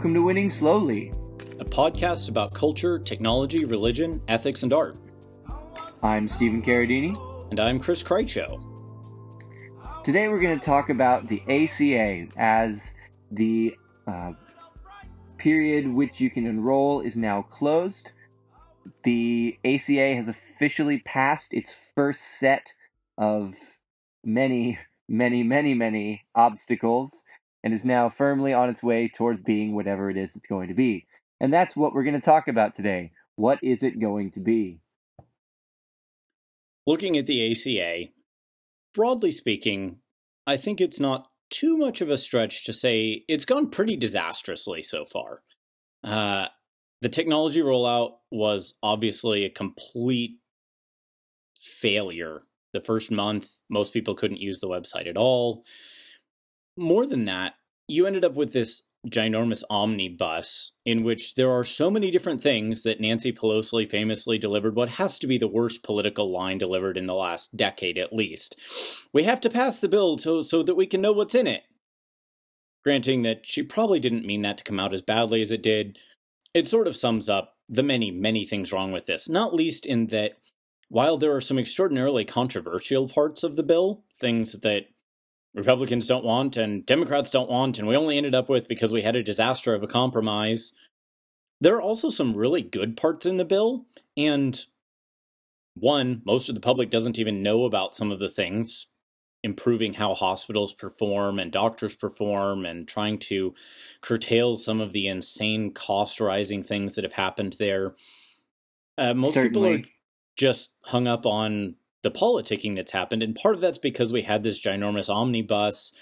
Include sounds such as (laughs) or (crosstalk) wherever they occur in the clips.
Welcome to Winning Slowly, a podcast about culture, technology, religion, ethics, and art. I'm Stephen Carradini. And I'm Chris Krycho. Today we're going to talk about the ACA as the uh, period which you can enroll is now closed. The ACA has officially passed its first set of many, many, many, many obstacles and is now firmly on its way towards being whatever it is it's going to be. And that's what we're going to talk about today. What is it going to be? Looking at the ACA, broadly speaking, I think it's not too much of a stretch to say it's gone pretty disastrously so far. Uh, the technology rollout was obviously a complete failure. The first month, most people couldn't use the website at all more than that, you ended up with this ginormous omnibus in which there are so many different things that Nancy Pelosi famously delivered what has to be the worst political line delivered in the last decade at least. We have to pass the bill so, so that we can know what's in it. Granting that she probably didn't mean that to come out as badly as it did, it sort of sums up the many, many things wrong with this, not least in that while there are some extraordinarily controversial parts of the bill, things that Republicans don't want and Democrats don't want, and we only ended up with because we had a disaster of a compromise. There are also some really good parts in the bill, and one, most of the public doesn't even know about some of the things improving how hospitals perform and doctors perform and trying to curtail some of the insane cost rising things that have happened there. Uh, most Certainly. people are just hung up on the politicking that's happened. And part of that's because we had this ginormous omnibus,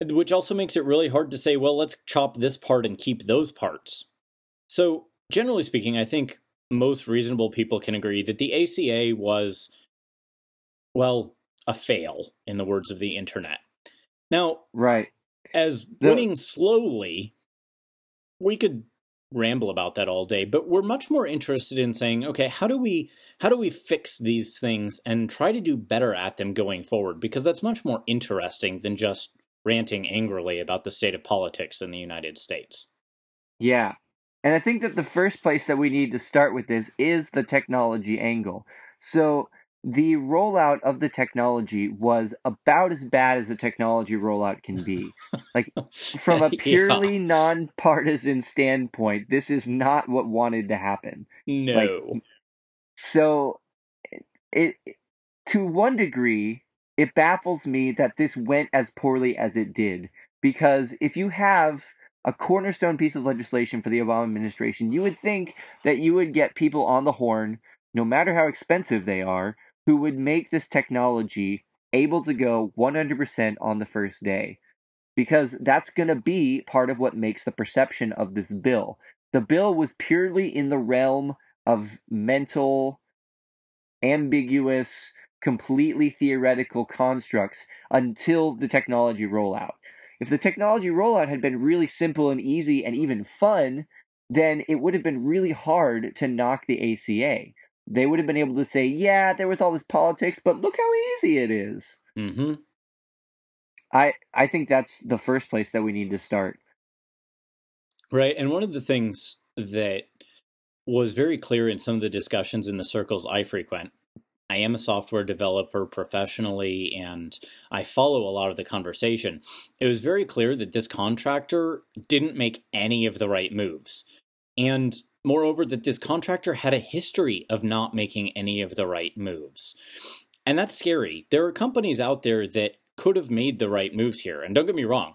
which also makes it really hard to say, well, let's chop this part and keep those parts. So, generally speaking, I think most reasonable people can agree that the ACA was, well, a fail, in the words of the internet. Now, right. As the- winning slowly, we could ramble about that all day but we're much more interested in saying okay how do we how do we fix these things and try to do better at them going forward? Because that's much more interesting than just ranting angrily about the state of politics in the United States. Yeah. And i think that the first place that we need to start with this is the technology angle. So the rollout of the technology was about as bad as a technology rollout can be. (laughs) Like from a purely yeah. non-partisan standpoint, this is not what wanted to happen. No. Like, so it, it to one degree it baffles me that this went as poorly as it did because if you have a cornerstone piece of legislation for the Obama administration, you would think that you would get people on the horn no matter how expensive they are who would make this technology able to go 100% on the first day. Because that's going to be part of what makes the perception of this bill. The bill was purely in the realm of mental, ambiguous, completely theoretical constructs until the technology rollout. If the technology rollout had been really simple and easy and even fun, then it would have been really hard to knock the ACA they would have been able to say, yeah, there was all this politics, but look how easy it is. Mm-hmm. I I think that's the first place that we need to start. Right, and one of the things that was very clear in some of the discussions in the circles I frequent. I am a software developer professionally and I follow a lot of the conversation. It was very clear that this contractor didn't make any of the right moves. And Moreover, that this contractor had a history of not making any of the right moves. And that's scary. There are companies out there that could have made the right moves here. And don't get me wrong,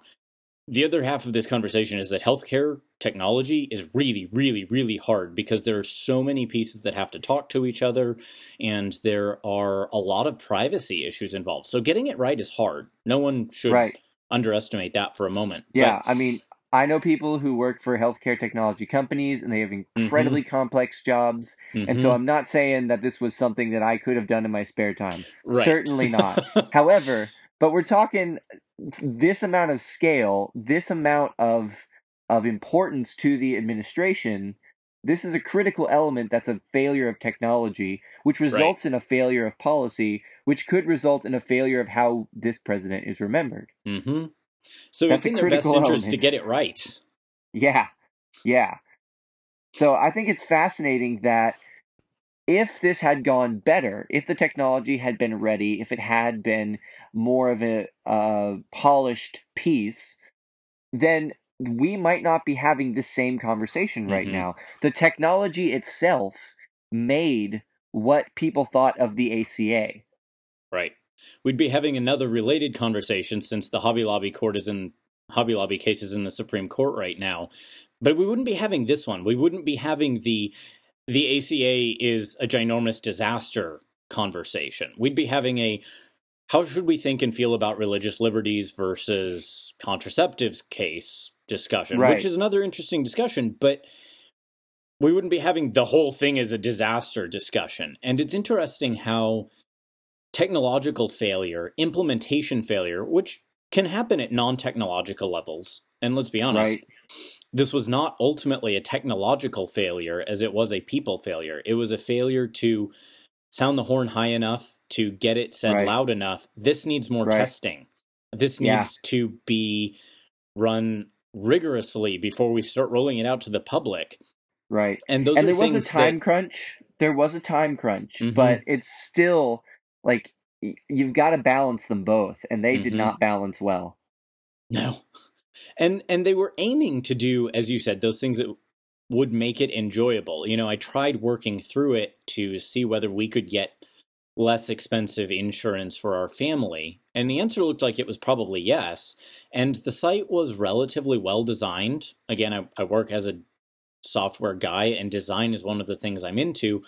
the other half of this conversation is that healthcare technology is really, really, really hard because there are so many pieces that have to talk to each other and there are a lot of privacy issues involved. So getting it right is hard. No one should right. underestimate that for a moment. Yeah, but, I mean, I know people who work for healthcare technology companies and they have incredibly mm-hmm. complex jobs. Mm-hmm. And so mm-hmm. I'm not saying that this was something that I could have done in my spare time. Right. Certainly (laughs) not. However, but we're talking this amount of scale, this amount of of importance to the administration. This is a critical element that's a failure of technology, which results right. in a failure of policy, which could result in a failure of how this president is remembered. Mm-hmm. So That's it's in their best interest element. to get it right. Yeah, yeah. So I think it's fascinating that if this had gone better, if the technology had been ready, if it had been more of a uh, polished piece, then we might not be having the same conversation right Mm-hmm. now. The technology itself made what people thought of the ACA. Right. We'd be having another related conversation since the Hobby Lobby court is in Hobby Lobby case is in the Supreme Court right now. But we wouldn't be having this one. We wouldn't be having the the ACA is a ginormous disaster conversation. We'd be having a how should we think and feel about religious liberties versus contraceptives case discussion, Right. which is another interesting discussion, but we wouldn't be having the whole thing as a disaster discussion. And it's interesting how technological failure, implementation failure, which can happen at non technological levels, and let's be honest, Right. this was not ultimately a technological failure as it was a people failure. It was a failure to sound the horn high enough, to get it said Right. loud enough. This needs more Right. testing. This Yeah. needs to be run rigorously before we start rolling it out to the public. Right. And those and are there was a time that crunch. There was a time crunch, Mhm. but it's still like y- you've got to balance them both, and they did Mhm. not balance well. No. And and they were aiming to do as you said those things that would make it enjoyable. You know, I tried working through it to see whether we could get less expensive insurance for our family, and the answer looked like it was probably yes. And the site was relatively well designed. Again, I, I work as a software guy and design is one of the things I'm into.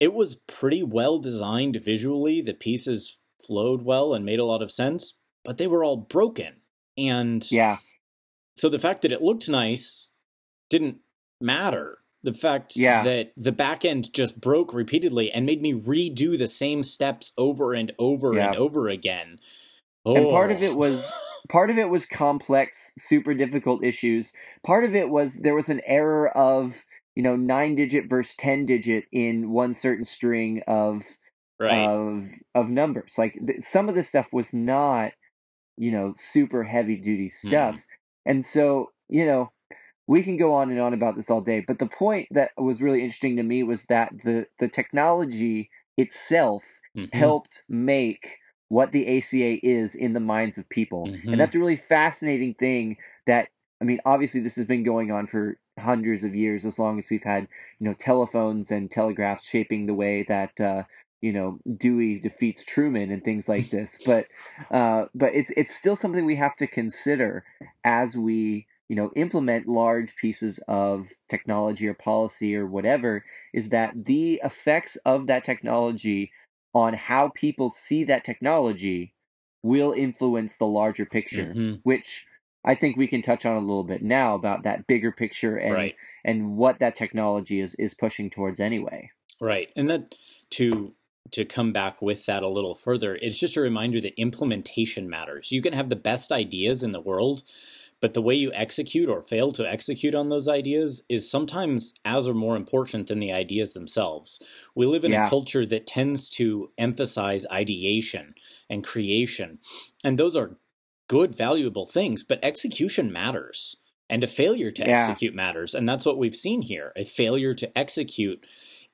It was pretty well designed visually. The pieces flowed well and made a lot of sense, but they were all broken. And Yeah. so the fact that it looked nice didn't matter. The fact Yeah. that the back end just broke repeatedly and made me redo the same steps over and over Yeah. and over again. And part of Oh. it was (laughs) part of it was complex, super difficult issues. Part of it was there was an error of you know nine digit versus ten digit in one certain string of right. of of numbers. Like th- some of the stuff was not, you know, super heavy duty stuff. And so, you know, we can go on and on about this all day, but the point that was really interesting to me was that the the technology itself Mhm. helped make what the ACA is in the minds of people. Mhm. And that's a really fascinating thing that I mean, obviously this has been going on for hundreds of years as long as we've had, you know, telephones and telegraphs shaping the way that uh, you know, Dewey defeats Truman and things like (laughs) this. But uh, but it's it's still something we have to consider as we you know implement large pieces of technology or policy or whatever is that the effects of that technology on how people see that technology will influence the larger picture Mhm. which i think we can touch on a little bit now about that bigger picture and Right. and what that technology is is pushing towards anyway Right. And that to to come back with that a little further, it's just a reminder that implementation matters. You can have the best ideas in the world, but the way you execute or fail to execute on those ideas is sometimes as or more important than the ideas themselves. We live in Yeah. a culture that tends to emphasize ideation and creation, and those are good, valuable things, but execution matters. And a failure to Yeah. execute matters. And that's what we've seen here. A failure to execute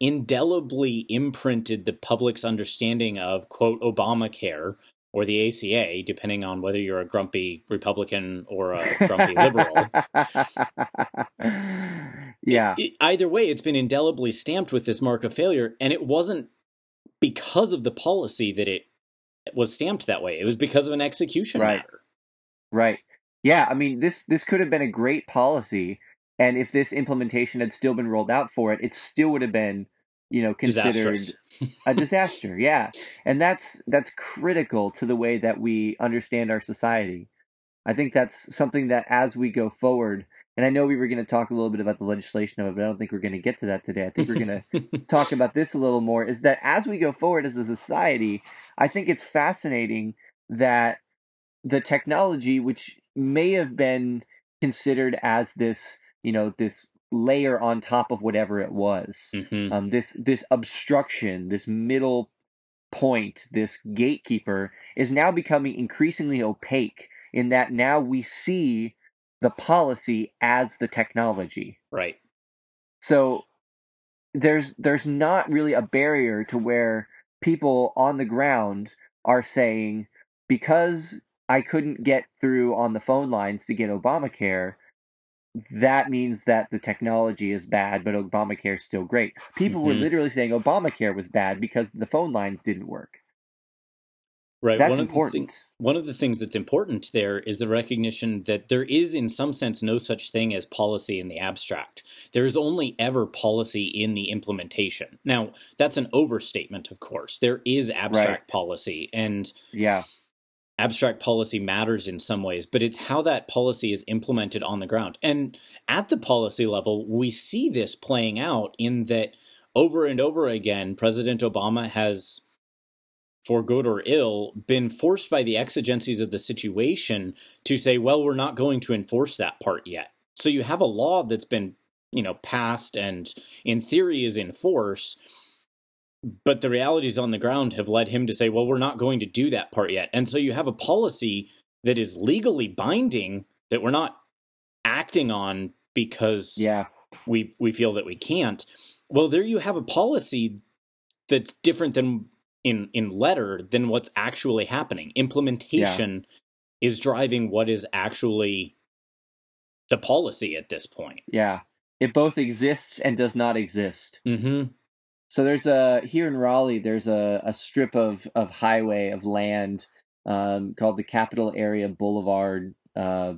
indelibly imprinted the public's understanding of, quote, Obamacare or the ACA, depending on whether you're a grumpy Republican or a grumpy liberal. (laughs) yeah It- either way, it's been indelibly stamped with this mark of failure, and it wasn't because of the policy that it was stamped that way. It was because of an execution Right. matter. Right. Yeah, I mean this this could have been a great policy and if this implementation had still been rolled out for it, it still would have been, you know, considered a (laughs) disaster. Yeah. And that's that's critical to the way that we understand our society. I think that's something that as we go forward, and I know we were going to talk a little bit about the legislation of it, but I don't think we're going to get to that today. I think we're going to talk about this a little more is that as we go forward as a society, I think it's fascinating that the technology, which may have been considered as this, you know, this layer on top of whatever it was, Mhm. um, this this obstruction, this middle point, this gatekeeper, is now becoming increasingly opaque. In that now we see the policy as the technology. Right. So there's there's not really a barrier to where people on the ground are saying because I couldn't get through on the phone lines to get Obamacare, that means that the technology is bad, but Obamacare is still great. People mm-hmm. were literally saying Obamacare was bad because the phone lines didn't work. Right. That's one important. Of one of the things that's important there is the recognition that there is, in some sense, no such thing as policy in the abstract. There is only ever policy in the implementation. Now, that's an overstatement, of course. There is abstract right. policy, and yeah, abstract policy matters in some ways, but it's how that policy is implemented on the ground. And at the policy level, we see this playing out in that over and over again, President Obama has for good or ill, been forced by the exigencies of the situation to say, well, we're not going to enforce that part yet. So you have a law that's been, you know, passed and in theory is in force, but the realities on the ground have led him to say, well, we're not going to do that part yet. And so you have a policy that is legally binding that we're not acting on because yeah. we we feel that we can't. Well, there you have a policy that's different than in in letter than what's actually happening. Implementation yeah. is driving what is actually the policy at this point. Yeah, it both exists and does not exist. Mm-hmm. So there's a here in Raleigh. There's a, a strip of of highway of land um, called the Capital Area Boulevard uh,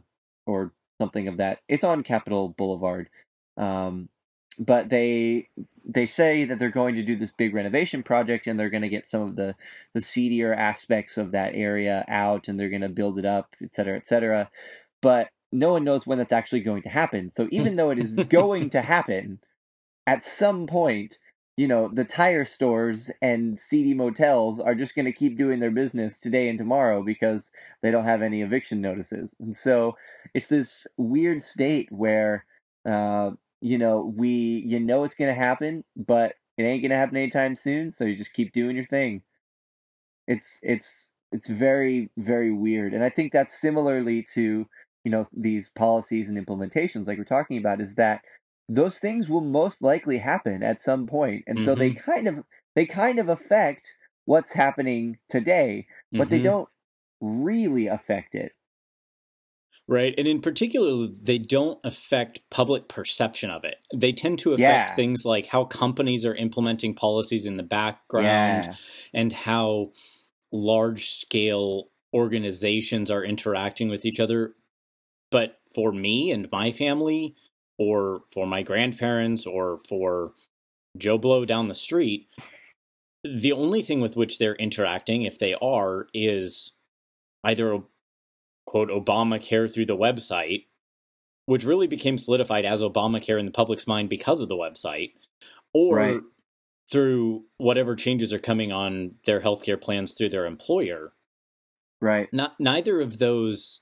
or something of that. It's on Capital Boulevard, um, but they they say that they're going to do this big renovation project and they're going to get some of the the seedier aspects of that area out and they're going to build it up et cetera et cetera but no one knows when that's actually going to happen so even though it is (laughs) going to happen at some point you know the tire stores and seedy motels are just going to keep doing their business today and tomorrow because they don't have any eviction notices and so it's this weird state where uh, you know, we you know it's gonna happen, but it ain't gonna happen anytime soon, so you just keep doing your thing. It's it's it's very, very weird. And I think that's similarly to, you know, these policies and implementations like we're talking about, is that those things will most likely happen at some. And mm-hmm. so they mm-hmm. kind of they kind of affect what's happening today, but mm-hmm. they don't really affect it. Right. And in particular, they don't affect public perception of it. They tend to affect yeah. things like how companies are implementing policies in the background yeah. and how large scale organizations are interacting with each other. But for me and my family, or for my grandparents, or for Joe Blow down the street, the only thing with which they're interacting, if they are, is either quote Obamacare through the website, which really became solidified as Obamacare in the public's mind because of the website, or right. through whatever changes are coming on their healthcare plans through their employer. Right. Not neither of those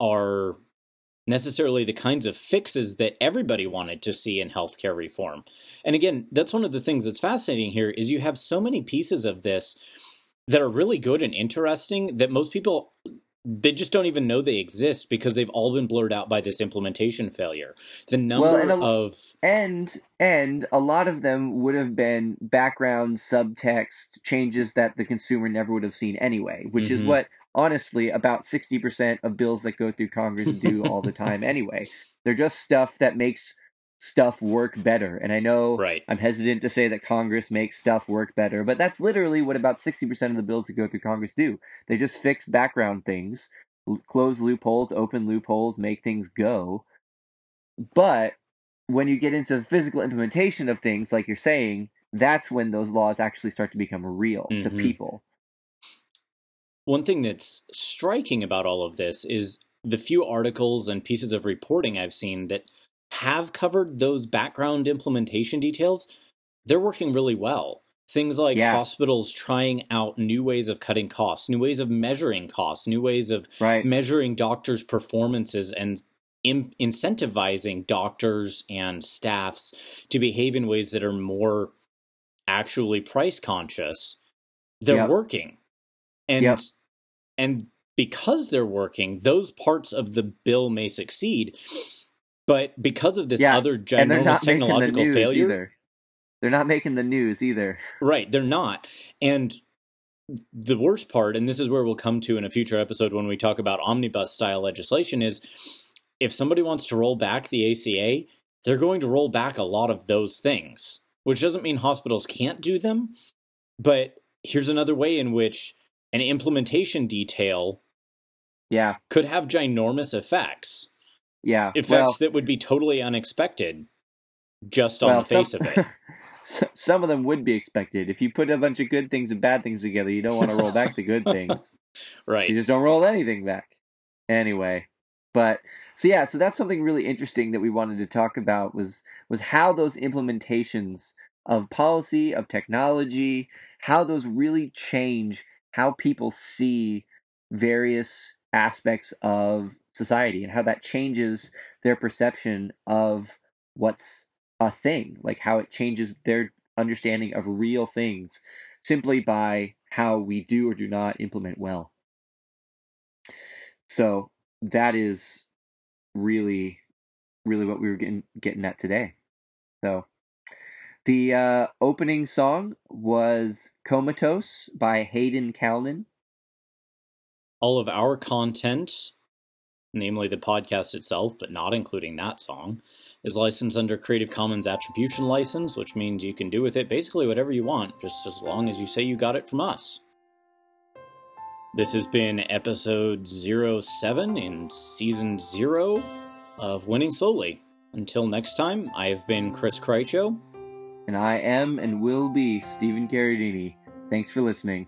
are necessarily the kinds of fixes that everybody wanted to see in healthcare reform. And again, that's one of the things that's fascinating here is you have so many pieces of this that are really good and interesting that most people they just don't even know they exist because they've all been blurred out by this implementation failure. The number well, and a, of and and a lot of them would have been background subtext changes that the consumer never would have seen anyway, which mm-hmm. is what honestly about 60% of bills that go through Congress do all the time (laughs) anyway. They're just stuff that makes stuff work better. And I know right. I'm hesitant to say that Congress makes stuff work better, but that's literally what about 60% of the bills that go through Congress do. They just fix background things, close loopholes, open loopholes, make things go. But when you get into the physical implementation of things, like you're saying, that's when those laws actually start to become real mm-hmm. to people. One thing that's striking about all of this is the few articles and pieces of reporting I've seen that have covered those background implementation details, they're working really well. Things like yeah. hospitals trying out new ways of cutting costs, new ways of measuring costs, new ways of right. measuring doctors' performances and in- incentivizing doctors and staffs to behave in ways that are more actually price conscious. They're yep. working. And yep. And because they're working, those parts of the bill may succeed. But because of this yeah, other ginormous technological failure, either. they're not making the news either. Right, they're not. And the worst part, and this is where we'll come to in a future episode when we talk about omnibus style legislation, is if somebody wants to roll back the ACA, they're going to roll back a lot of those things, which doesn't mean hospitals can't do them. But here's another way in which an implementation detail yeah. could have ginormous effects. Yeah effects well, that would be totally unexpected just on well, the face some, of it. (laughs) Some of them would be expected. If you put a bunch of good things and bad things together you don't want to roll back the good (laughs) things. Right. You just don't roll anything back. Anyway but so yeah so that's something really interesting that we wanted to talk about was was how those implementations of policy of technology how those really change how people see various aspects of society and how that changes their perception of what's a thing, like how it changes their understanding of real things simply by how we do or do not implement well. So that is really, really what we were getting getting at today. So the uh, opening song was Comatose by Hayden Calnin. All of our content, namely the podcast itself, but not including that song, is licensed under Creative Commons Attribution License, which means you can do with it basically whatever you want, just as long as you say you got it from us. This has been episode 07 in season 0 of Winning Slowly. Until next time, I have been Chris Krycho and I am and will be Stephen Carradini. Thanks for listening.